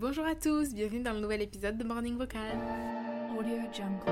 Bonjour à tous, bienvenue dans le nouvel épisode de Morning Vocal. Audio Jungle.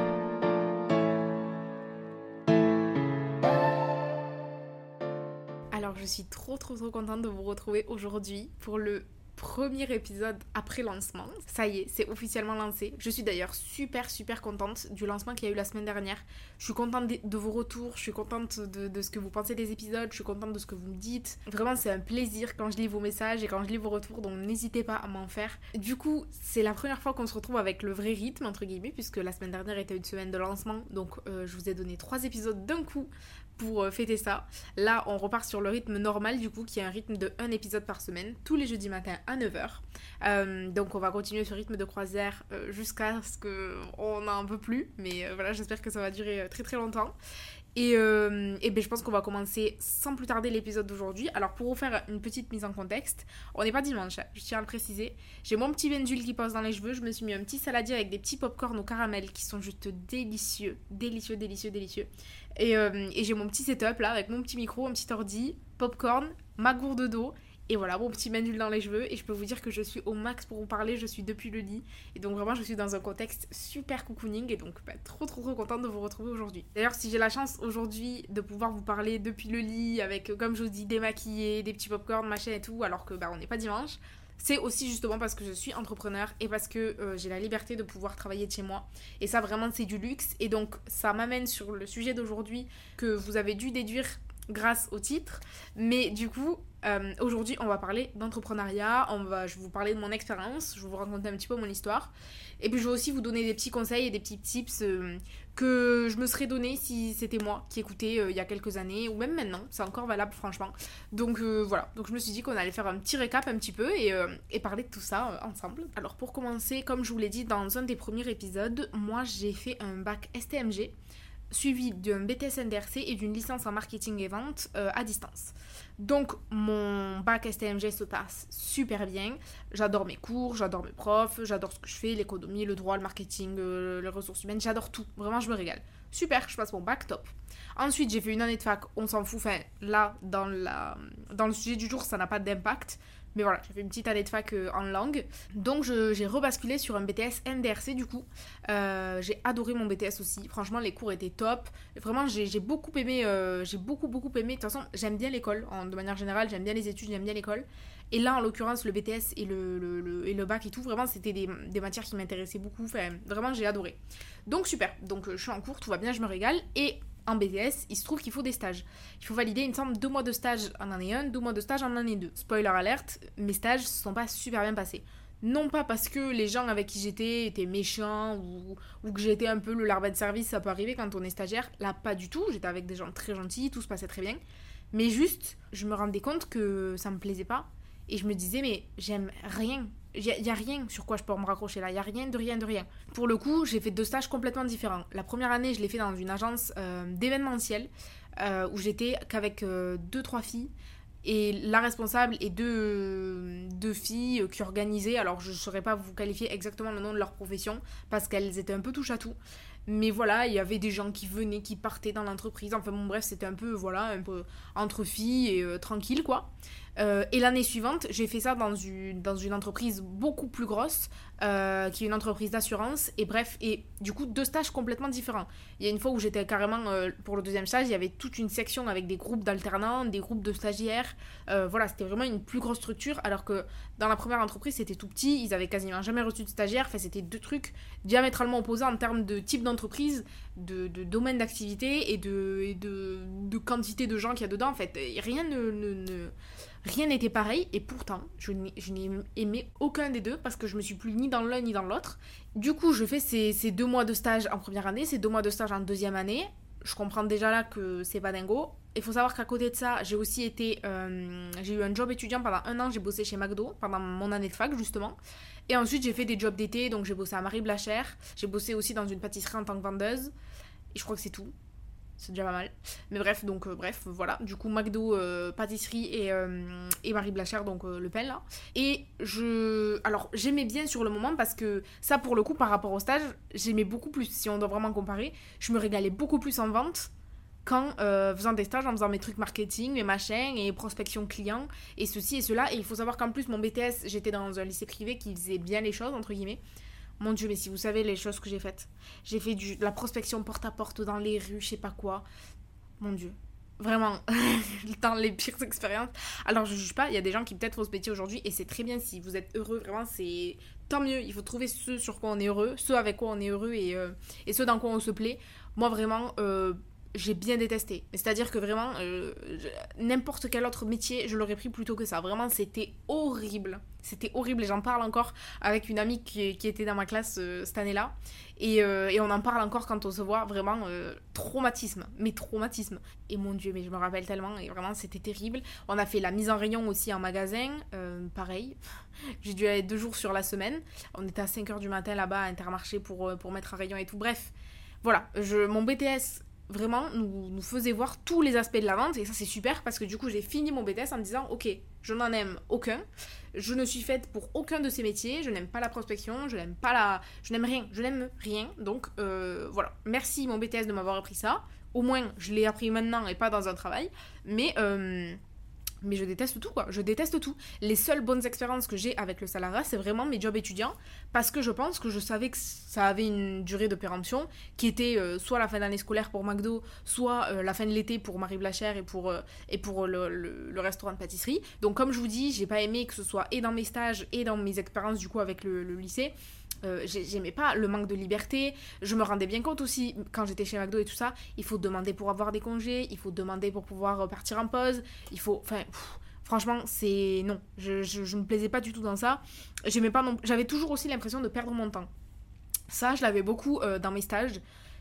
Alors je suis trop trop trop contente de vous retrouver aujourd'hui pour le premier épisode après lancement. Ça y est, c'est officiellement lancé. Je suis d'ailleurs super super contente du lancement qu'il y a eu la semaine dernière. Je suis contente de, vos retours, je suis contente de, ce que vous pensez des épisodes, je suis contente de ce que vous me dites. Vraiment, c'est un plaisir quand je lis vos messages et quand je lis vos retours, donc n'hésitez pas à m'en faire. Du coup, c'est la première fois qu'on se retrouve avec le vrai rythme, entre guillemets, puisque la semaine dernière était une semaine de lancement, donc euh, je vous ai donné trois épisodes d'un coup pour euh, fêter ça. Là, on repart sur le rythme normal, du coup, qui est un rythme de un épisode par semaine, tous les jeudis matin à 9h. Euh, donc, on va continuer ce rythme de croisière euh, jusqu'à ce qu'on n'en peut plus. Mais voilà, j'espère que ça va durer très très longtemps. Et, et ben, je pense qu'on va commencer sans plus tarder l'épisode d'aujourd'hui. Alors, pour vous faire une petite mise en contexte, on n'est pas dimanche, je tiens à le préciser. J'ai mon petit Bendule qui passe dans les cheveux. Je me suis mis un petit saladier avec des petits pop-corn au caramel qui sont juste délicieux. Délicieux, délicieux, délicieux. Euh, et, j'ai mon petit setup là avec mon petit micro, un petit ordi, popcorn, ma gourde d'eau. Et voilà, mon petit manuel dans les cheveux. Et je peux vous dire que je suis au max pour vous parler. Je suis depuis le lit. Et donc, vraiment, je suis dans un contexte super cocooning. Et donc, bah, trop, trop, trop contente de vous retrouver aujourd'hui. D'ailleurs, si j'ai la chance aujourd'hui de pouvoir vous parler depuis le lit, avec, comme je vous dis, démaquillé, des petits popcorn, machin et tout, alors que bah, on n'est pas dimanche, c'est aussi justement parce que je suis entrepreneur et parce que euh, j'ai la liberté de pouvoir travailler de chez moi. Et ça, vraiment, c'est du luxe. Et donc, ça m'amène sur le sujet d'aujourd'hui que vous avez dû déduire grâce au titre. Mais du coup, euh, aujourd'hui, on va parler d'entrepreneuriat. On va, je vais vous parler de mon expérience. Je vais vous raconter un petit peu mon histoire. Et puis, je vais aussi vous donner des petits conseils et des petits tips euh, que je me serais donné si c'était moi qui écoutais euh, il y a quelques années ou même maintenant. C'est encore valable franchement. Donc voilà, donc je me suis dit qu'on allait faire un petit récap un petit peu et, et parler de tout ça ensemble. Alors pour commencer, comme je vous l'ai dit dans un des premiers épisodes, moi j'ai fait un bac STMG suivi d'un BTS NDRC et d'une licence en marketing et vente à distance. Donc mon bac STMG se passe super bien. J'adore mes cours, j'adore mes profs, j'adore ce que je fais, l'économie, le droit, le marketing, euh, les ressources humaines, j'adore tout. Vraiment, je me régale. Super, je passe mon bac, top. Ensuite, j'ai fait une année de fac, on s'en fout. Enfin, là, dans, la, dans le sujet du jour, ça n'a pas d'impact. Mais voilà, j'ai fait une petite année de fac euh, en langue. Donc j'ai rebasculé sur un BTS NDRC du coup. Euh, j'ai adoré mon BTS aussi. Franchement, les cours étaient top. Vraiment, j'ai beaucoup aimé. Euh, j'ai beaucoup, beaucoup aimé. De toute façon, j'aime bien l'école. De manière générale, j'aime bien les études, j'aime bien l'école. Et là, en l'occurrence, le BTS et le, bac et tout, vraiment, c'était des, matières qui m'intéressaient beaucoup. Vraiment, j'ai adoré. Donc, super. Donc, je suis en cours, tout va bien, je me régale. Et en BTS, il se trouve qu'il faut des stages. Il faut valider, il me semble, deux mois de stage en année 1, deux mois de stage en année 2. Spoiler alerte, mes stages se sont pas super bien passés. Non pas parce que les gens avec qui j'étais étaient méchants ou, ou que j'étais un peu le larbin de service, ça peut arriver quand on est stagiaire. Là, pas du tout. J'étais avec des gens très gentils, tout se passait très bien. Mais juste, je me rendais compte que ça me plaisait pas. Et je me disais, mais j'aime rien il n'y a, rien sur quoi je peux me raccrocher là, il n'y a rien de rien de rien. Pour le coup, j'ai fait deux stages complètement différents. La première année, je l'ai fait dans une agence euh, d'événementiel euh, où j'étais qu'avec euh, deux, trois filles. Et la responsable et deux, deux filles qui organisaient, alors je ne saurais pas vous qualifier exactement le nom de leur profession parce qu'elles étaient un peu touche à tout. Mais voilà, il y avait des gens qui venaient, qui partaient dans l'entreprise. Enfin bon, bref, c'était un peu, voilà, un peu entre filles et tranquille, quoi. Euh, et l'année suivante, j'ai fait ça dans une, entreprise beaucoup plus grosse, euh, qui est une entreprise d'assurance. Et bref, et du coup, deux stages complètement différents. Il y a une fois où j'étais carrément, euh, pour le deuxième stage, il y avait toute une section avec des groupes d'alternants, des groupes de stagiaires. voilà, c'était vraiment une plus grosse structure. Alors que dans la première entreprise, c'était tout petit, ils avaient quasiment jamais reçu de stagiaires. Enfin, c'était deux trucs diamétralement opposés en termes de type d'entreprise, de, domaine d'activité et, de, quantité de gens qu'il y a dedans. En fait, rien ne Rien n'était pareil et pourtant, je n'ai aimé aucun des deux parce que je me suis plus ni dans l'un ni dans l'autre. Du coup, je fais ces, deux mois de stage en première année, ces deux mois de stage en deuxième année. Je comprends déjà là que c'est pas dingo. Il faut savoir qu'à côté de ça, j'ai aussi été. Euh, j'ai eu un job étudiant pendant un an, j'ai bossé chez McDo pendant mon année de fac justement. Et ensuite, j'ai fait des jobs d'été, donc j'ai bossé à Marie Blachère. J'ai bossé aussi dans une pâtisserie en tant que vendeuse. Et je crois que c'est tout c'est déjà pas mal. Mais bref, donc euh, bref, voilà. Du coup, McDo, euh, pâtisserie et, euh, et, Marie Blachère, donc le pain là. Et je. Alors, j'aimais bien sur le moment parce que ça, pour le coup, par rapport au stage, j'aimais beaucoup plus. Si on doit vraiment comparer, je me régalais beaucoup plus en vente qu'en faisant des stages, en faisant mes trucs marketing, mes machins et prospection client et ceci et cela. Et il faut savoir qu'en plus, mon BTS, j'étais dans un lycée privé qui faisait bien les choses, entre guillemets. Mon Dieu, mais si vous savez les choses que j'ai faites. J'ai fait du, de la prospection porte à porte dans les rues, je sais pas quoi. Mon Dieu. Vraiment, dans les pires expériences. Alors, je juge pas, il y a des gens qui peut-être font ce aujourd'hui et c'est très bien si vous êtes heureux. Vraiment, c'est tant mieux. Il faut trouver ce sur quoi on est heureux, ce avec quoi on est heureux et, euh, et ce dans quoi on se plaît. Moi, vraiment, euh, j'ai bien détesté. C'est-à-dire que vraiment, euh, n'importe quel autre métier, je l'aurais pris plutôt que ça. Vraiment, c'était horrible. C'était horrible et j'en parle encore avec une amie qui, était dans ma classe euh, cette année-là. Et, euh, et, on en parle encore quand on se voit. Vraiment, traumatisme. Mais traumatisme. Et mon Dieu, mais je me rappelle tellement. Et vraiment, c'était terrible. On a fait la mise en rayon aussi en magasin. pareil. J'ai dû aller deux jours sur la semaine. On était à 5h du matin là-bas à Intermarché pour, pour mettre un rayon et tout. Bref. Voilà, je, mon BTS vraiment nous, nous faisait voir tous les aspects de la vente. Et ça c'est super parce que du coup j'ai fini mon BTS en me disant ok je n'en aime aucun. Je ne suis faite pour aucun de ces métiers. Je n'aime pas la prospection. Je n'aime pas la je n'aime rien. Je n'aime rien. Donc euh, voilà. Merci mon BTS de m'avoir appris ça. Au moins je l'ai appris maintenant et pas dans un travail. Mais euh, mais je déteste tout, quoi. Je déteste tout. Les seules bonnes expériences que j'ai avec le salariat, c'est vraiment mes jobs étudiants, parce que je pense que je savais que ça avait une durée de péremption, qui était euh, soit la fin d'année scolaire pour McDo, soit euh, la fin de l'été pour Marie Blachère et pour, euh, et pour le, restaurant de pâtisserie. Donc comme je vous dis, j'ai pas aimé que ce soit et dans mes stages et dans mes expériences du coup avec le lycée. Euh, j'aimais pas le manque de liberté. Je me rendais bien compte aussi, quand j'étais chez McDo et tout ça, il faut demander pour avoir des congés, il faut demander pour pouvoir euh, partir en pause, il faut. Enfin. franchement, c'est. Non, je, je, me plaisais pas du tout dans ça. J'aimais pas non... J'avais toujours aussi l'impression de perdre mon temps. Ça, je l'avais beaucoup euh, dans mes stages.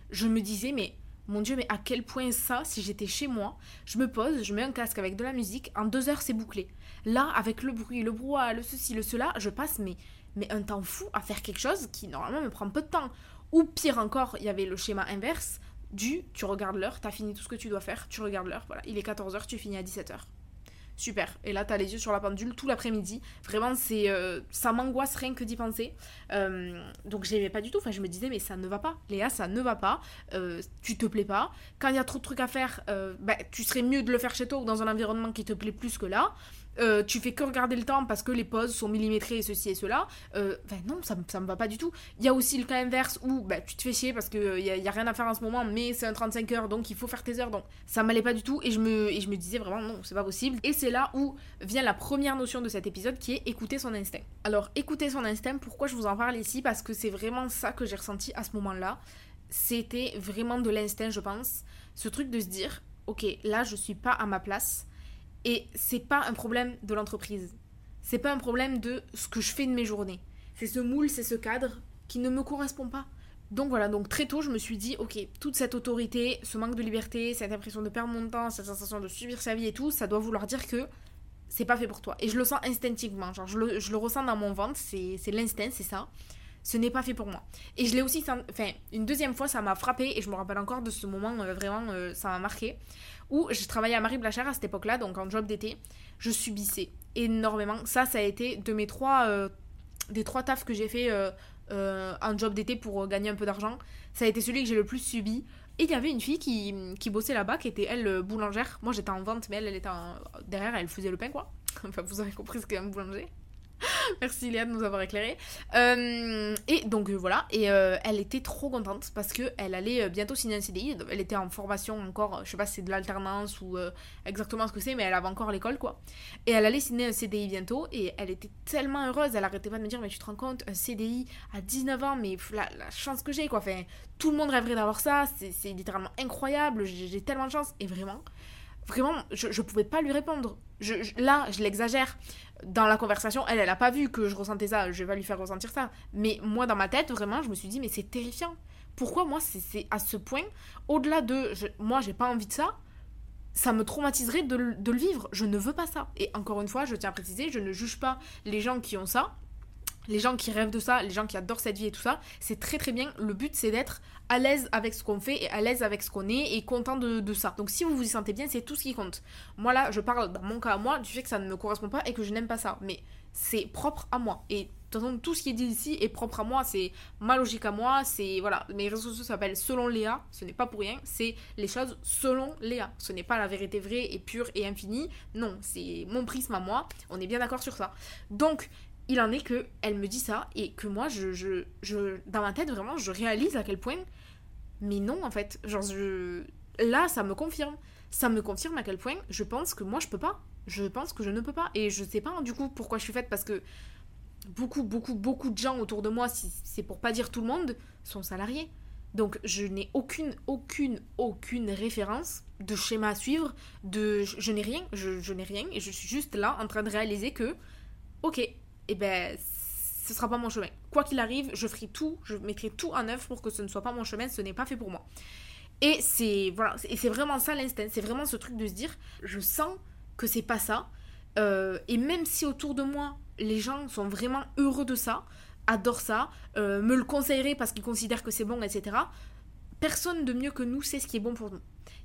Je me disais, mais mon Dieu, mais à quel point ça, si j'étais chez moi, je me pose, je mets un casque avec de la musique, en deux heures c'est bouclé. Là, avec le bruit, le brouhaha, le ceci, le cela, je passe mais mais un temps fou à faire quelque chose qui normalement me prend peu de temps. Ou pire encore, il y avait le schéma inverse du tu regardes l'heure, t'as fini tout ce que tu dois faire, tu regardes l'heure, voilà, il est 14h, tu finis à 17h. Super. Et là, t'as les yeux sur la pendule tout l'après-midi. Vraiment, c'est euh, ça m'angoisse rien que d'y penser. Euh, donc, j'aimais pas du tout. Enfin, je me disais, mais ça ne va pas. Léa, ça ne va pas. Euh, tu te plais pas. Quand il y a trop de trucs à faire, bah, tu serais mieux de le faire chez toi ou dans un environnement qui te plaît plus que là. Euh, tu fais que regarder le temps parce que les pauses sont millimétrées et ceci et cela. Euh, ben non, ça, ça me va pas du tout. Il y a aussi le cas inverse où ben, tu te fais chier parce qu'il n'y a, y a rien à faire en ce moment, mais c'est un 35 heures donc il faut faire tes heures. Donc ça m'allait pas du tout et je me, et je me disais vraiment non, c'est pas possible. Et c'est là où vient la première notion de cet épisode qui est écouter son instinct. Alors écouter son instinct, pourquoi je vous en parle ici? Parce que c'est vraiment ça que j'ai ressenti à ce moment-là. C'était vraiment de l'instinct, je pense. Ce truc de se dire, ok, là je suis pas à ma place et c'est pas un problème de l'entreprise. C'est pas un problème de ce que je fais de mes journées. C'est ce moule, c'est ce cadre qui ne me correspond pas. Donc voilà, donc très tôt, je me suis dit, ok, toute cette autorité, ce manque de liberté, cette impression de perdre mon temps, cette sensation de subir sa vie et tout, ça doit vouloir dire que c'est pas fait pour toi. Et je le sens instinctivement, genre je le, je le ressens dans mon ventre, c'est l'instinct, c'est ça. Ce n'est pas fait pour moi. Et je l'ai aussi, enfin, une deuxième fois, ça m'a frappé et je me rappelle encore de ce moment, euh, vraiment, euh, ça m'a marqué où je travaillais à Marie Blachère à cette époque-là, donc en job d'été, je subissais énormément. Ça, ça a été de mes trois, euh, des trois tafs que j'ai fait en job d'été pour gagner un peu d'argent. Ça a été celui que j'ai le plus subi. Et il y avait une fille qui, qui bossait là-bas, qui était elle boulangère. Moi j'étais en vente, mais elle, elle était derrière, elle faisait le pain quoi. enfin, vous avez compris ce qu'est un boulanger. Merci Léa de nous avoir éclairé. Euh, et donc euh, voilà, et euh, elle était trop contente parce que elle allait bientôt signer un CDI. Elle était en formation encore, je sais pas si c'est de l'alternance ou exactement ce que c'est, mais elle avait encore l'école quoi. Et elle allait signer un CDI bientôt et elle était tellement heureuse. Elle arrêtait pas de me dire, mais tu te rends compte, un CDI à 19 ans, mais la, la chance que j'ai quoi. Enfin, tout le monde rêverait d'avoir ça, c'est littéralement incroyable, j'ai tellement de chance. Et vraiment, vraiment, je, je pouvais pas lui répondre. Je, là, je l'exagère. Dans la conversation, elle, elle a pas vu que je ressentais ça. Je vais lui faire ressentir ça. Mais moi, dans ma tête, vraiment, je me suis dit, mais c'est terrifiant. Pourquoi moi, c'est à ce point, au-delà de je, moi, j'ai pas envie de ça, ça me traumatiserait de, de le vivre. Je ne veux pas ça. Et encore une fois, je tiens à préciser, je ne juge pas les gens qui ont ça les gens qui rêvent de ça, les gens qui adorent cette vie et tout ça, c'est très très bien. Le but c'est d'être à l'aise avec ce qu'on fait et à l'aise avec ce qu'on est et content de, ça. Donc si vous vous y sentez bien, c'est tout ce qui compte. Moi là, je parle dans mon cas à moi du fait que ça ne me correspond pas et que je n'aime pas ça. Mais c'est propre à moi. Et toute façon, tout ce qui est dit ici est propre à moi, c'est ma logique à moi, c'est voilà, mes réseaux sociaux s'appellent selon Léa, ce n'est pas pour rien, c'est les choses selon Léa. Ce n'est pas la vérité vraie et pure et infinie, non, c'est mon prisme à moi, on est bien d'accord sur ça. Donc, il en est que elle me dit ça et que moi, je, je, je, dans ma tête, vraiment, je réalise à quel point, mais non, en fait, genre, je, là, ça me confirme, ça me confirme à quel point je pense que moi, je peux pas. Je pense que je ne peux pas. Et je sais pas, du coup, pourquoi je suis faite, parce que beaucoup, beaucoup, beaucoup de gens autour de moi, si c'est pour pas dire tout le monde, sont salariés. Donc je n'ai aucune, aucune, aucune référence de schéma à suivre, de je, n'ai rien, je, n'ai rien, et je suis juste là en train de réaliser que, ok, eh ben ce sera pas mon chemin. Quoi qu'il arrive, je ferai tout, je mettrai tout en œuvre pour que ce ne soit pas mon chemin, ce n'est pas fait pour moi. Et c'est voilà, c'est vraiment ça l'instinct, c'est vraiment ce truc de se dire, je sens que c'est pas ça, euh, et même si autour de moi les gens sont vraiment heureux de ça, adorent ça, euh, me le conseilleraient parce qu'ils considèrent que c'est bon, etc. Personne de mieux que nous sait ce qui est bon pour nous.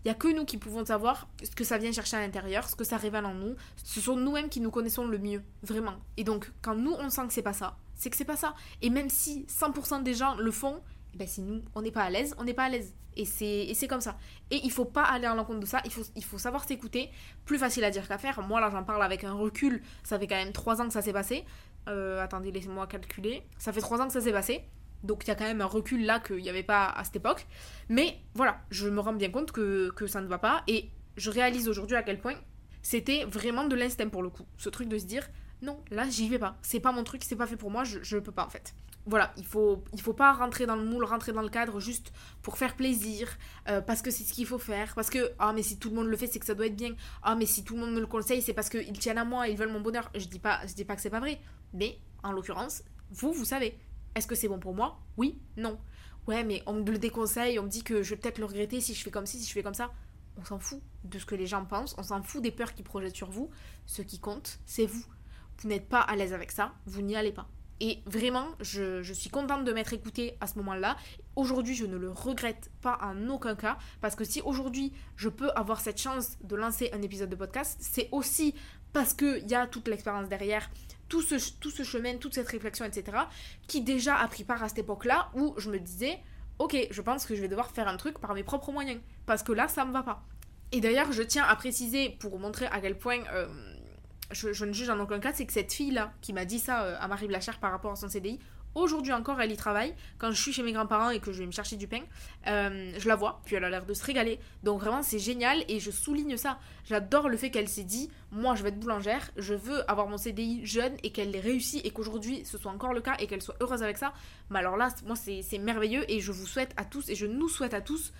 Il n'y a que nous qui pouvons savoir ce que ça vient chercher à l'intérieur, ce que ça révèle en nous. Ce sont nous-mêmes qui nous connaissons le mieux, vraiment. Et donc, quand nous, on sent que c'est pas ça, c'est que c'est pas ça. Et même si 100% des gens le font, eh ben si nous, on n'est pas à l'aise, on n'est pas à l'aise. Et c'est comme ça. Et il faut pas aller à l'encontre de ça, il faut, il faut savoir s'écouter. Plus facile à dire qu'à faire. Moi, là, j'en parle avec un recul. Ça fait quand même 3 ans que ça s'est passé. Euh, attendez, laissez-moi calculer. Ça fait 3 ans que ça s'est passé. Donc il y a quand même un recul là qu'il n'y avait pas à cette époque. Mais voilà, je me rends bien compte que, que ça ne va pas. Et je réalise aujourd'hui à quel point c'était vraiment de l'instinct pour le coup. Ce truc de se dire, non, là j'y vais pas. C'est pas mon truc, c'est pas fait pour moi, je ne peux pas en fait voilà, il faut, il faut pas rentrer dans le moule, rentrer dans le cadre juste pour faire plaisir, euh, parce que c'est ce qu'il faut faire, parce que, ah, mais si tout le monde le fait, c'est que ça doit être bien, ah, mais si tout le monde me le conseille, c'est parce qu'ils tiennent à moi, ils veulent mon bonheur. Je dis pas, je dis pas que c'est pas vrai, mais en l'occurrence, vous, vous savez. Est-ce que c'est bon pour moi? Oui, non. Ouais, mais on me le déconseille, on me dit que je vais peut-être le regretter si je fais comme ci, si je fais comme ça. On s'en fout de ce que les gens pensent, on s'en fout des peurs qu'ils projettent sur vous. Ce qui compte, c'est vous. Vous n'êtes pas à l'aise avec ça, vous n'y allez pas. Et vraiment, je, suis contente de m'être écoutée à ce moment-là. Aujourd'hui, je ne le regrette pas en aucun cas. Parce que si aujourd'hui, je peux avoir cette chance de lancer un épisode de podcast, c'est aussi parce qu'il y a toute l'expérience derrière, tout ce, chemin, toute cette réflexion, etc., qui déjà a pris part à cette époque-là où je me disais, ok, je pense que je vais devoir faire un truc par mes propres moyens. Parce que là, ça me va pas. Et d'ailleurs, je tiens à préciser pour montrer à quel point... Euh, je, ne juge en aucun cas, c'est que cette fille-là qui m'a dit ça euh, à Marie Blachère par rapport à son CDI, Aujourd'hui encore, elle y travaille. Quand je suis chez mes grands-parents et que je vais me chercher du pain, euh, je la vois, puis elle a l'air de se régaler. Donc vraiment, c'est génial et je souligne ça. J'adore le fait qu'elle s'est dit, moi je vais être boulangère, je veux avoir mon CDI jeune et qu'elle l'ait réussi et qu'aujourd'hui ce soit encore le cas et qu'elle soit heureuse avec ça. Mais alors là, moi c'est merveilleux et je vous souhaite à tous et je nous souhaite à tous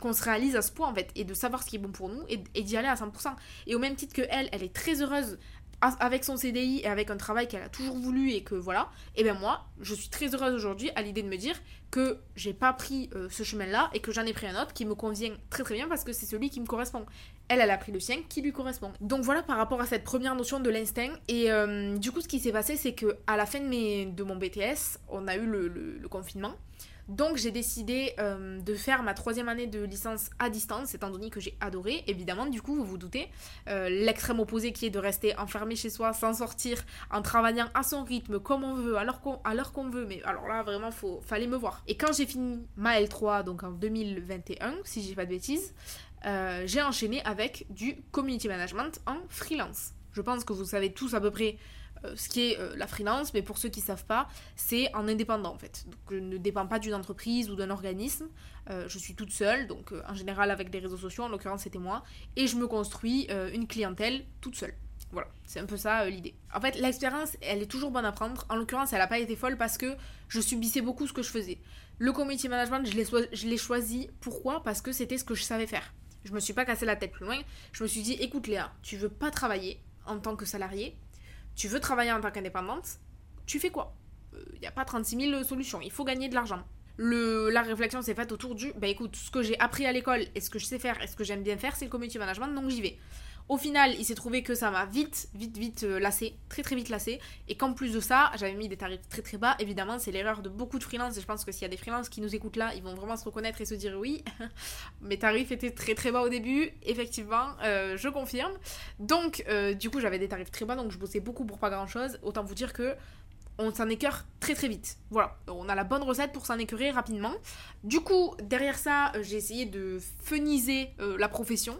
qu'on se réalise à ce point en fait et de savoir ce qui est bon pour nous et, et d'y aller à 100%. Et au même titre que elle, elle est très heureuse avec son CDI et avec un travail qu'elle a toujours voulu et que voilà, et bien moi, je suis très heureuse aujourd'hui à l'idée de me dire que j'ai pas pris euh, ce chemin-là et que j'en ai pris un autre qui me convient très très bien parce que c'est celui qui me correspond. Elle, elle a pris le sien qui lui correspond. Donc voilà par rapport à cette première notion de l'instinct. Et euh, du coup, ce qui s'est passé, c'est que à la fin de, mes, de mon BTS, on a eu le confinement. Donc j'ai décidé euh, de faire ma troisième année de licence à distance, étant donné que j'ai adoré, évidemment, du coup, vous vous doutez, euh, l'extrême opposé qui est de rester enfermé chez soi sans sortir, en travaillant à son rythme, comme on veut, à l'heure qu'on veut, mais alors là, vraiment, faut, fallait me voir. Et quand j'ai fini ma L3, donc en 2021, si j'ai pas de bêtises, euh, j'ai enchaîné avec du community management en freelance. Je pense que vous savez tous à peu près euh, ce qui est euh, la freelance, mais pour ceux qui ne savent pas, c'est en indépendant en fait. Donc je ne dépends pas d'une entreprise ou d'un organisme, euh, je suis toute seule, donc en général avec des réseaux sociaux, en l'occurrence c'était moi, et je me construis une clientèle toute seule. Voilà, c'est un peu ça l'idée. En fait, l'expérience, elle est toujours bonne à prendre. En l'occurrence, elle n'a pas été folle parce que je subissais beaucoup ce que je faisais. Le community management, je l'ai choisi. Pourquoi? Parce que c'était ce que je savais faire. Je me suis pas cassé la tête plus loin. Je me suis dit, écoute Léa, tu veux pas travailler en tant que salarié, tu veux travailler en tant qu'indépendante, tu fais quoi? Il n'y a pas 36 000 solutions, il faut gagner de l'argent. Le, la réflexion s'est faite autour du, bah écoute, ce que j'ai appris à l'école et ce que je sais faire et ce que j'aime bien faire, c'est le community management, donc j'y vais. Au final, il s'est trouvé que ça m'a vite, vite, vite euh, lassé, très très vite lassé, et qu'en plus de ça, j'avais mis des tarifs très très bas. Évidemment, c'est l'erreur de beaucoup de freelances, je pense que s'il y a des freelances qui nous écoutent là, ils vont vraiment se reconnaître et se dire oui, mes tarifs étaient très très bas au début, effectivement, euh, je confirme. Donc, euh, du coup, j'avais des tarifs très bas, donc je bossais beaucoup pour pas grand chose. Autant vous dire que on s'en écœure très très vite. Voilà, on a la bonne recette pour s'en écœurer rapidement. Du coup, derrière ça, j'ai essayé de feniser la profession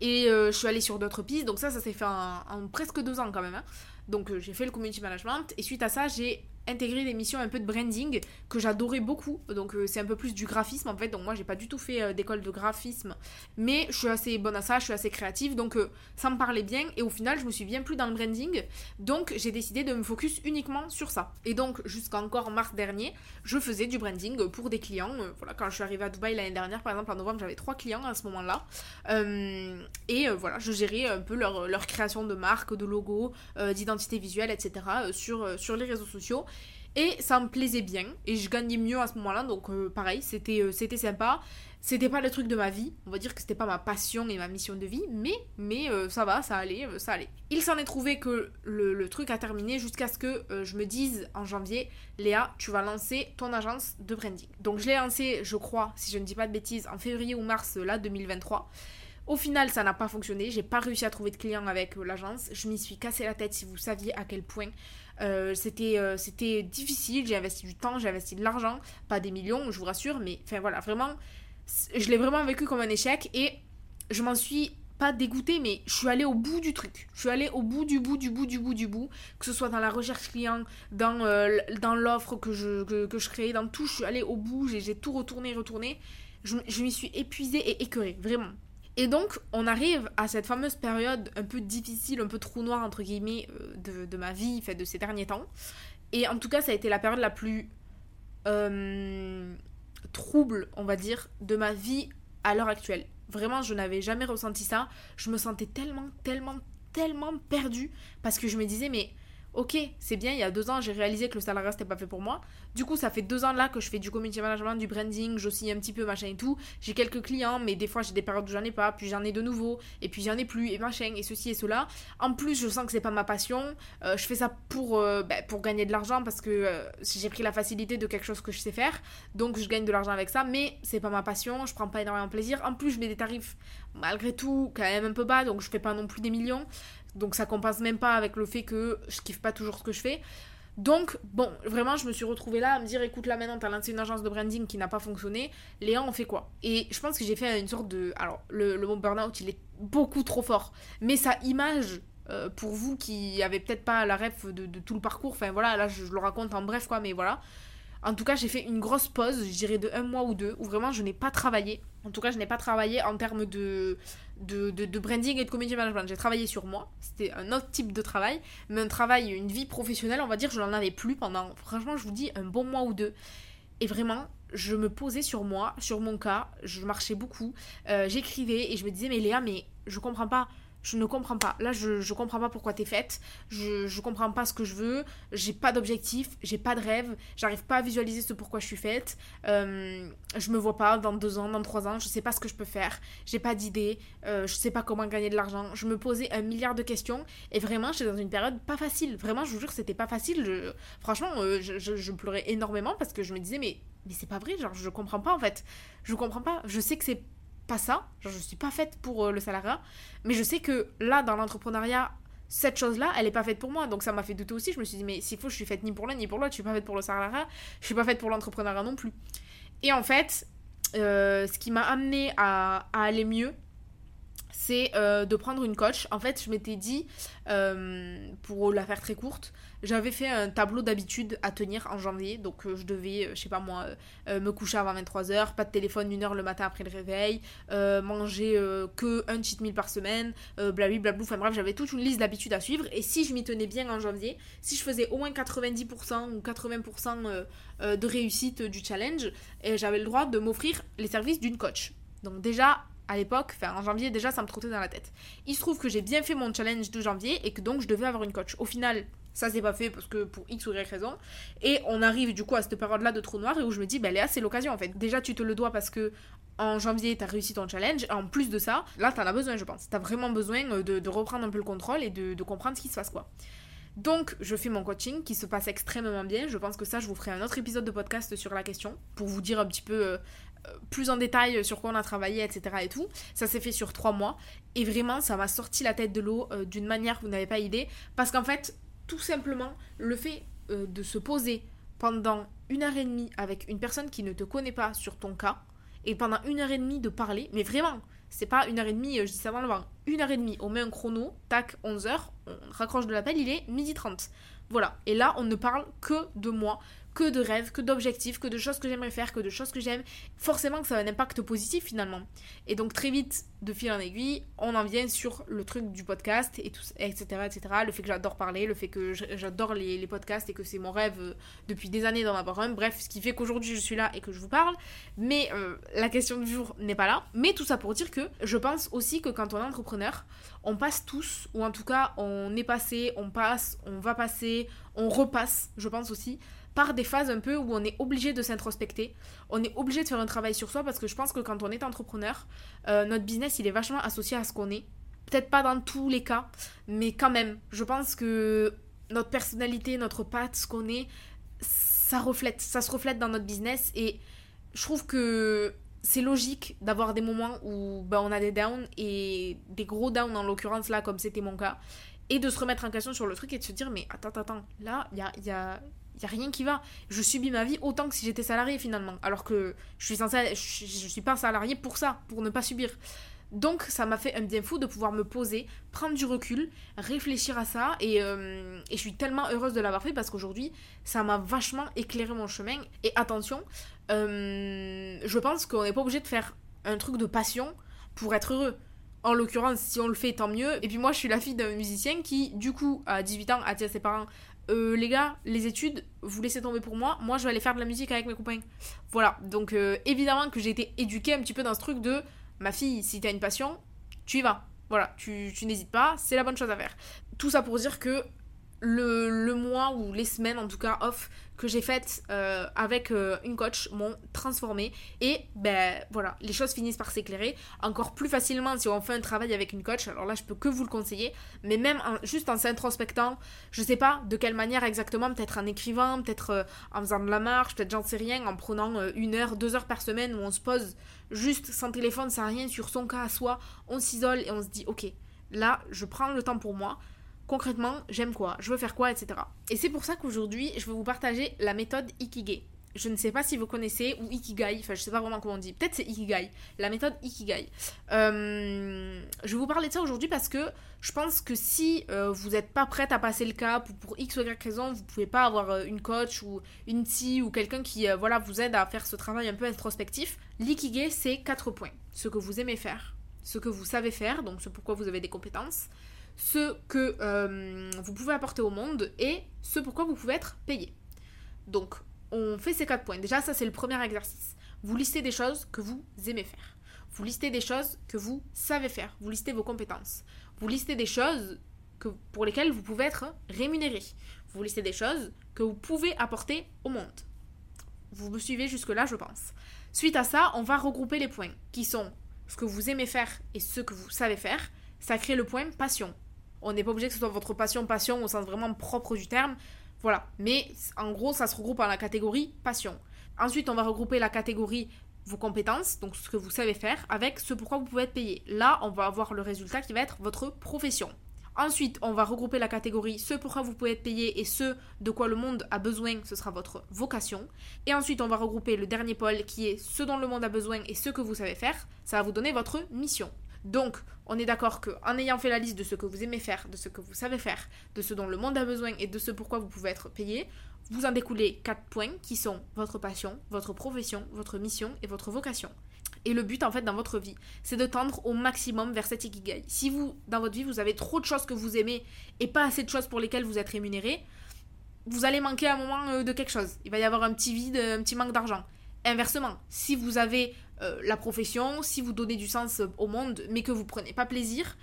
et je suis allée sur d'autres pistes. Donc ça, ça s'est fait en, presque deux ans quand même. Hein. Donc j'ai fait le community management et suite à ça, j'ai intégrer des missions un peu de branding que j'adorais beaucoup. Donc euh, c'est un peu plus du graphisme en fait. Donc moi j'ai pas du tout fait euh, d'école de graphisme, mais je suis assez bonne à ça, je suis assez créative. Donc euh, ça me parlait bien et au final je me suis bien plus dans le branding. Donc j'ai décidé de me focus uniquement sur ça. Et donc jusqu'à encore mars dernier, je faisais du branding pour des clients. voilà, quand je suis arrivée à Dubaï l'année dernière par exemple en novembre, j'avais trois clients à ce moment-là. et voilà, je gérais un peu leur, leur création de marque, de logo, d'identité visuelle, etc. sur, sur les réseaux sociaux. Et ça me plaisait bien. Et je gagnais mieux à ce moment-là. Donc, euh, pareil, c'était euh, c'était sympa. C'était pas le truc de ma vie. On va dire que c'était pas ma passion et ma mission de vie. Mais, mais euh, ça va, ça allait, ça allait. Il s'en est trouvé que le, truc a terminé jusqu'à ce que je me dise en janvier Léa, tu vas lancer ton agence de branding. Donc, je l'ai lancé, je crois, si je ne dis pas de bêtises, en février ou mars, là, 2023. Au final, ça n'a pas fonctionné. J'ai pas réussi à trouver de clients avec l'agence. Je m'y suis cassé la tête si vous saviez à quel point euh, c'était, euh, c'était difficile, j'ai investi du temps, j'ai investi de l'argent, pas des millions, je vous rassure, mais enfin voilà, vraiment, je l'ai vraiment vécu comme un échec et je m'en suis pas dégoûtée, mais je suis allée au bout du truc. Je suis allée au bout du bout du bout du bout du bout, que ce soit dans la recherche client, dans, euh, l'offre que je, que, créais, dans tout, je suis allée au bout, j'ai, tout retourné, retourné. Je, je m'y suis épuisée et écœurée, vraiment. Et donc, on arrive à cette fameuse période un peu difficile, un peu trou noir, entre guillemets, euh, de, ma vie, fait, de ces derniers temps. Et en tout cas, ça a été la période la plus euh, trouble, on va dire, de ma vie à l'heure actuelle. Vraiment, je n'avais jamais ressenti ça. Je me sentais tellement, tellement, tellement perdue parce que je me disais, mais ok, c'est bien, il y a deux ans, j'ai réalisé que le salariat, c'était pas fait pour moi. Du coup, ça fait deux ans là que je fais du community management, du branding, j'oscille un petit peu, machin et tout. J'ai quelques clients, mais des fois, j'ai des périodes où j'en ai pas, puis j'en ai de nouveau, et puis j'en ai plus, et machin, et ceci et cela. En plus, je sens que c'est pas ma passion. Euh, je fais ça pour, euh, bah, pour gagner de l'argent parce que euh, j'ai pris la facilité de quelque chose que je sais faire. Donc, je gagne de l'argent avec ça, mais c'est pas ma passion, je prends pas énormément de plaisir. En plus, je mets des tarifs malgré tout quand même un peu bas, donc je fais pas non plus des millions. Donc ça compense même pas avec le fait que je kiffe pas toujours ce que je fais. Donc, bon, vraiment, je me suis retrouvée là à me dire écoute, là maintenant, t'as lancé une agence de branding qui n'a pas fonctionné. Léa, on fait quoi? Et je pense que j'ai fait une sorte de. Alors, le, mot burn-out, il est beaucoup trop fort. Mais sa image, euh, pour vous qui avez peut-être pas la ref de, tout le parcours, enfin voilà, là, je, le raconte en bref, quoi, mais voilà. En tout cas, j'ai fait une grosse pause, je dirais de un mois ou deux, où vraiment je n'ai pas travaillé. En tout cas, je n'ai pas travaillé en termes de, de, de, branding et de community management. J'ai travaillé sur moi, c'était un autre type de travail, mais un travail, une vie professionnelle, on va dire, je n'en avais plus pendant, franchement, je vous dis, un bon mois ou deux. Et vraiment, je me posais sur moi, sur mon cas, je marchais beaucoup, euh, j'écrivais et je me disais, mais Léa, mais je comprends pas je ne comprends pas. Là, je, je comprends pas pourquoi t'es faite. Je, je comprends pas ce que je veux. J'ai pas d'objectif. J'ai pas de rêve. J'arrive pas à visualiser ce pourquoi je suis faite. Euh, je me vois pas dans deux ans, dans trois ans. Je sais pas ce que je peux faire. J'ai pas d'idée. Euh, je sais pas comment gagner de l'argent. Je me posais un milliard de questions. Et vraiment, j'étais dans une période pas facile. Vraiment, je vous jure, c'était pas facile. franchement, euh, je, pleurais énormément parce que je me disais, mais, mais c'est pas vrai. Genre, je comprends pas en fait. Je comprends pas. Je sais que c'est pas ça. Genre, je suis pas faite pour euh, le salariat. Mais je sais que là, dans l'entrepreneuriat, cette chose-là, elle est pas faite pour moi. Donc ça m'a fait douter aussi. Je me suis dit, mais s'il faut, je suis faite ni pour l'un ni pour l'autre. Je suis pas faite pour le salariat. Je suis pas faite pour l'entrepreneuriat non plus. Et en fait, euh, ce qui m'a amené à, aller mieux, c'est euh, de prendre une coach. En fait, je m'étais dit, pour la faire très courte, j'avais fait un tableau d'habitude à tenir en janvier, donc euh, je devais, euh, je sais pas moi, euh, me coucher avant 23h, pas de téléphone une heure le matin après le réveil, manger que un cheat meal par semaine, blablabla, enfin bref, j'avais toute une liste d'habitudes à suivre, et si je m'y tenais bien en janvier, si je faisais au moins 90% ou 80% de réussite du challenge, j'avais le droit de m'offrir les services d'une coach. Donc déjà, à l'époque, en janvier déjà ça me trottait dans la tête. Il se trouve que j'ai bien fait mon challenge de janvier et que donc je devais avoir une coach. Au final, ça c'est pas fait parce que pour X ou Y raison. Et on arrive du coup à cette période-là de trou noir et où je me dis, bah Léa, c'est l'occasion en fait. Déjà, tu te le dois parce que en janvier, t'as réussi ton challenge. En plus de ça, là, t'en as besoin, je pense. T'as vraiment besoin euh, de, reprendre un peu le contrôle et de, comprendre ce qui se passe quoi. Donc, je fais mon coaching qui se passe extrêmement bien. Je pense que ça, je vous ferai un autre épisode de podcast sur la question pour vous dire un petit peu euh, plus en détail sur quoi on a travaillé, etc. et tout. Ça s'est fait sur trois mois et vraiment, ça m'a sorti la tête de l'eau d'une manière que vous n'avez pas idée. Parce qu'en fait, tout simplement le fait euh, de se poser pendant une heure et demie avec une personne qui ne te connaît pas sur ton cas, et pendant une heure et demie de parler, mais vraiment, c'est pas une heure et demie, euh, je dis ça avant le vent, une heure et demie, on met un chrono, tac, 11 heures, on raccroche de l'appel, il est midi 30. Voilà, et là on ne parle que de moi, que de rêves, que d'objectifs, que de choses que j'aimerais faire, que de choses que j'aime, forcément que ça a un impact positif finalement. Et donc très vite, de fil en aiguille, on en vient sur le truc du podcast, et etc., etc. Le fait que j'adore parler, le fait que j'adore les, podcasts et que c'est mon rêve euh, depuis des années d'en avoir un. Bref, ce qui fait qu'aujourd'hui je suis là et que je vous parle. Mais euh, la question du jour n'est pas là. Mais tout ça pour dire que je pense aussi que quand on est entrepreneur, on passe tous, ou en tout cas on est passé, on passe, on va passer, on repasse, je pense aussi, par des phases un peu où on est obligé de s'introspecter, on est obligé de faire un travail sur soi parce que je pense que quand on est entrepreneur, euh, notre business il est vachement associé à ce qu'on est. Peut-être pas dans tous les cas, mais quand même, je pense que notre personnalité, notre patte, ce qu'on est, ça reflète, ça se reflète dans notre business et je trouve que c'est logique d'avoir des moments où ben, on a des downs et des gros downs en l'occurrence là comme c'était mon cas et de se remettre en question sur le truc et de se dire mais attends attends là il y a, y, a, il y a rien qui va. Je subis ma vie autant que si j'étais salarié finalement. Alors que je suis suis pas salarié pour ça, pour ne pas subir. Donc ça m'a fait un bien fou de pouvoir me poser, prendre du recul, réfléchir à ça et, euh, je suis tellement heureuse de l'avoir fait parce qu'aujourd'hui ça m'a vachement éclairé mon chemin. Et attention, euh, je pense qu'on n'est pas obligé de faire un truc de passion pour être heureux. En l'occurrence, si on le fait, tant mieux. Et puis moi, je suis la fille d'un musicien qui, du coup, à 18 ans, a dit à ses parents euh, les gars, les études, vous laissez tomber pour moi, moi je vais aller faire de la musique avec mes copains. Voilà, donc euh, évidemment que j'ai été éduquée un petit peu dans ce truc de ma fille, si t'as une passion, tu y vas. Voilà, tu, tu n'hésites pas, c'est la bonne chose à faire. Tout ça pour dire que le, mois ou les semaines en tout cas off que j'ai faites euh, avec euh, une coach m'ont transformé et ben voilà les choses finissent par s'éclairer encore plus facilement si on fait un travail avec une coach. Alors là je peux que vous le conseiller. Mais même juste en s'introspectant je sais pas de quelle manière exactement peut-être en écrivant peut-être euh, en faisant de la marche peut-être j'en sais rien en prenant une heure deux heures par semaine où on se pose juste sans téléphone sans rien sur son cas à soi. On s'isole et on se dit ok là je prends le temps pour moi concrètement, j'aime quoi, je veux faire quoi, etc. Et c'est pour ça qu'aujourd'hui, je vais vous partager la méthode Ikigai. Je ne sais pas si vous connaissez, ou Ikigai, enfin je sais pas vraiment comment on dit, peut-être c'est Ikigai, la méthode Ikigai. Euh, je vais vous parler de ça aujourd'hui parce que je pense que si euh, vous n'êtes pas prête à passer le cap, ou pour X ou Y raison, vous pouvez pas avoir euh, une coach ou une psy ou quelqu'un qui voilà, vous aide à faire ce travail un peu introspectif, l'Ikigai c'est quatre points. Ce que vous aimez faire, ce que vous savez faire, donc ce pourquoi vous avez des compétences, ce que euh, vous pouvez apporter au monde et ce pourquoi vous pouvez être payé. Donc, on fait ces quatre points. Déjà, ça, c'est le premier exercice. Vous listez des choses que vous aimez faire. Vous listez des choses que vous savez faire. Vous listez vos compétences. Vous listez des choses que, pour lesquelles vous pouvez être rémunéré. Vous listez des choses que vous pouvez apporter au monde. Vous me suivez jusque-là, je pense. Suite à ça, on va regrouper les points qui sont ce que vous aimez faire et ce que vous savez faire. Ça crée le point passion. On n'est pas obligé que ce soit votre passion, passion au sens vraiment propre du terme. Voilà. Mais en gros, ça se regroupe en la catégorie passion. Ensuite, on va regrouper la catégorie vos compétences, donc ce que vous savez faire, avec ce pourquoi vous pouvez être payé. Là, on va avoir le résultat qui va être votre profession. Ensuite, on va regrouper la catégorie ce pourquoi vous pouvez être payé et ce de quoi le monde a besoin, ce sera votre vocation. Et ensuite, on va regrouper le dernier pôle qui est ce dont le monde a besoin et ce que vous savez faire. Ça va vous donner votre mission. Donc, on est d'accord qu'en ayant fait la liste de ce que vous aimez faire, de ce que vous savez faire, de ce dont le monde a besoin et de ce pourquoi vous pouvez être payé, vous en découlez quatre points qui sont votre passion, votre profession, votre mission et votre vocation. Et le but en fait dans votre vie, c'est de tendre au maximum vers cet ikigai. Si vous, dans votre vie, vous avez trop de choses que vous aimez et pas assez de choses pour lesquelles vous êtes rémunéré, vous allez manquer à un moment euh, de quelque chose. Il va y avoir un petit vide, un petit manque d'argent. Inversement, si vous avez euh, la profession, si vous donnez du sens au monde, mais que vous prenez pas plaisir,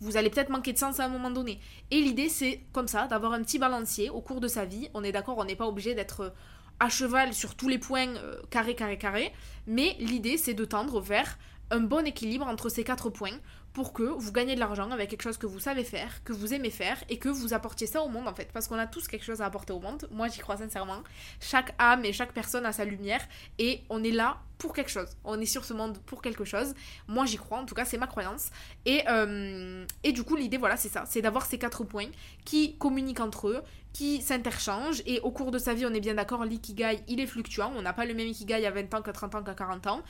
vous allez peut-être manquer de sens à un moment donné. Et l'idée, c'est comme ça, d'avoir un petit balancier au cours de sa vie. On est d'accord, on n'est pas obligé d'être euh, à cheval sur tous les points euh, carré, carré, carré. Mais l'idée, c'est de tendre vers un bon équilibre entre ces quatre points pour que vous gagnez de l'argent avec quelque chose que vous savez faire, que vous aimez faire et que vous apportiez ça au monde en fait. Parce qu'on a tous quelque chose à apporter au monde. Moi j'y crois sincèrement. Chaque âme et chaque personne a sa lumière et on est là pour quelque chose. On est sur ce monde pour quelque chose. Moi j'y crois, en tout cas c'est ma croyance. Et, euh, et du coup l'idée voilà c'est ça, c'est d'avoir ces quatre points qui communiquent entre eux, qui s'interchangent et au cours de sa vie on est bien d'accord l'ikigai il est fluctuant, on n'a pas le même ikigai à 20 ans qu'à 30 ans qu'à 40 ans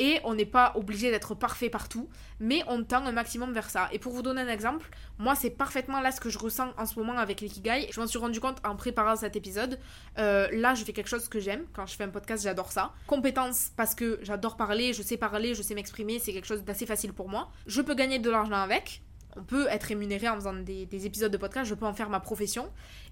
et on n'est pas obligé d'être parfait partout mais on tend un maximum vers ça. Et pour vous donner un exemple moi c'est parfaitement là ce que je ressens en ce moment avec l'ikigai. Je m'en suis rendu compte en préparant cet épisode. Euh, là je fais quelque chose que j'aime. Quand je fais un podcast j'adore ça. Compétence parce que j'adore parler je sais parler je sais m'exprimer. C'est quelque chose d'assez facile pour moi. Je peux gagner de l'argent avec on peut être rémunéré en faisant des, épisodes de podcast, je peux en faire ma profession.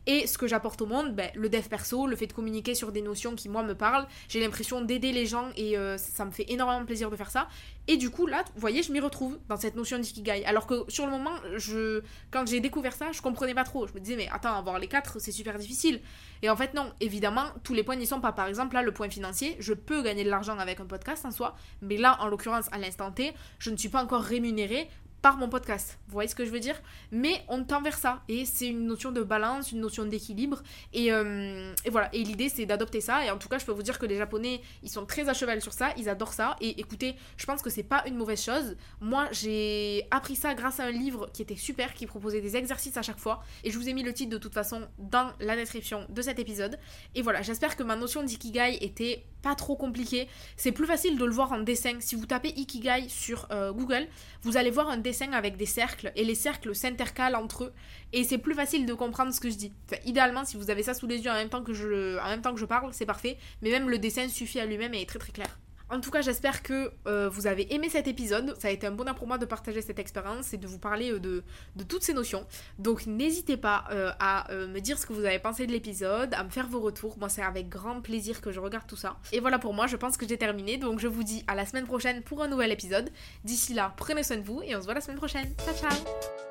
Et ce que j'apporte au monde, ben, le dev perso, le fait de communiquer sur des notions qui, moi, me parlent, j'ai l'impression d'aider les gens et euh, ça me fait énormément plaisir de faire ça. Et du coup, là, vous voyez, je m'y retrouve dans cette notion d'ikigai. Alors que sur le moment, je, quand j'ai découvert ça, je comprenais pas trop. Je me disais, mais attends, avoir les quatre, c'est super difficile. Et en fait, non, évidemment, tous les points n'y sont pas. Par exemple, là, le point financier, je peux gagner de l'argent avec un podcast en soi, mais là, en l'occurrence, à l'instant T, je ne suis pas encore rémunérée par mon podcast. Vous voyez ce que je veux dire? Mais on tend vers ça. Et c'est une notion de balance, une notion d'équilibre. Et, euh, et, voilà. Et l'idée, c'est d'adopter ça. Et en tout cas, je peux vous dire que les Japonais, ils sont très à cheval sur ça. Ils adorent ça. Et écoutez, je pense que c'est pas une mauvaise chose. Moi, j'ai appris ça grâce à un livre qui était super, qui proposait des exercices à chaque fois. Et je vous ai mis le titre de toute façon dans la description de cet épisode. Et voilà, j'espère que ma notion d'ikigai était pas trop compliquée. C'est plus facile de le voir en dessin. Si vous tapez ikigai sur euh, Google, vous allez voir un dessin avec des cercles et les cercles s'intercalent entre eux et c'est plus facile de comprendre ce que je dis. idéalement, si vous avez ça sous les yeux en même temps que je, en même temps que je parle, c'est parfait. Mais même le dessin suffit à lui-même et est très très clair. En tout cas, j'espère que euh, vous avez aimé cet épisode. Ça a été un bonheur pour moi de partager cette expérience et de vous parler euh, de, toutes ces notions. Donc n'hésitez pas euh, à me dire ce que vous avez pensé de l'épisode, à me faire vos retours. Moi, c'est avec grand plaisir que je regarde tout ça. Et voilà pour moi, je pense que j'ai terminé. Donc je vous dis à la semaine prochaine pour un nouvel épisode. D'ici là, prenez soin de vous et on se voit la semaine prochaine. Ciao ciao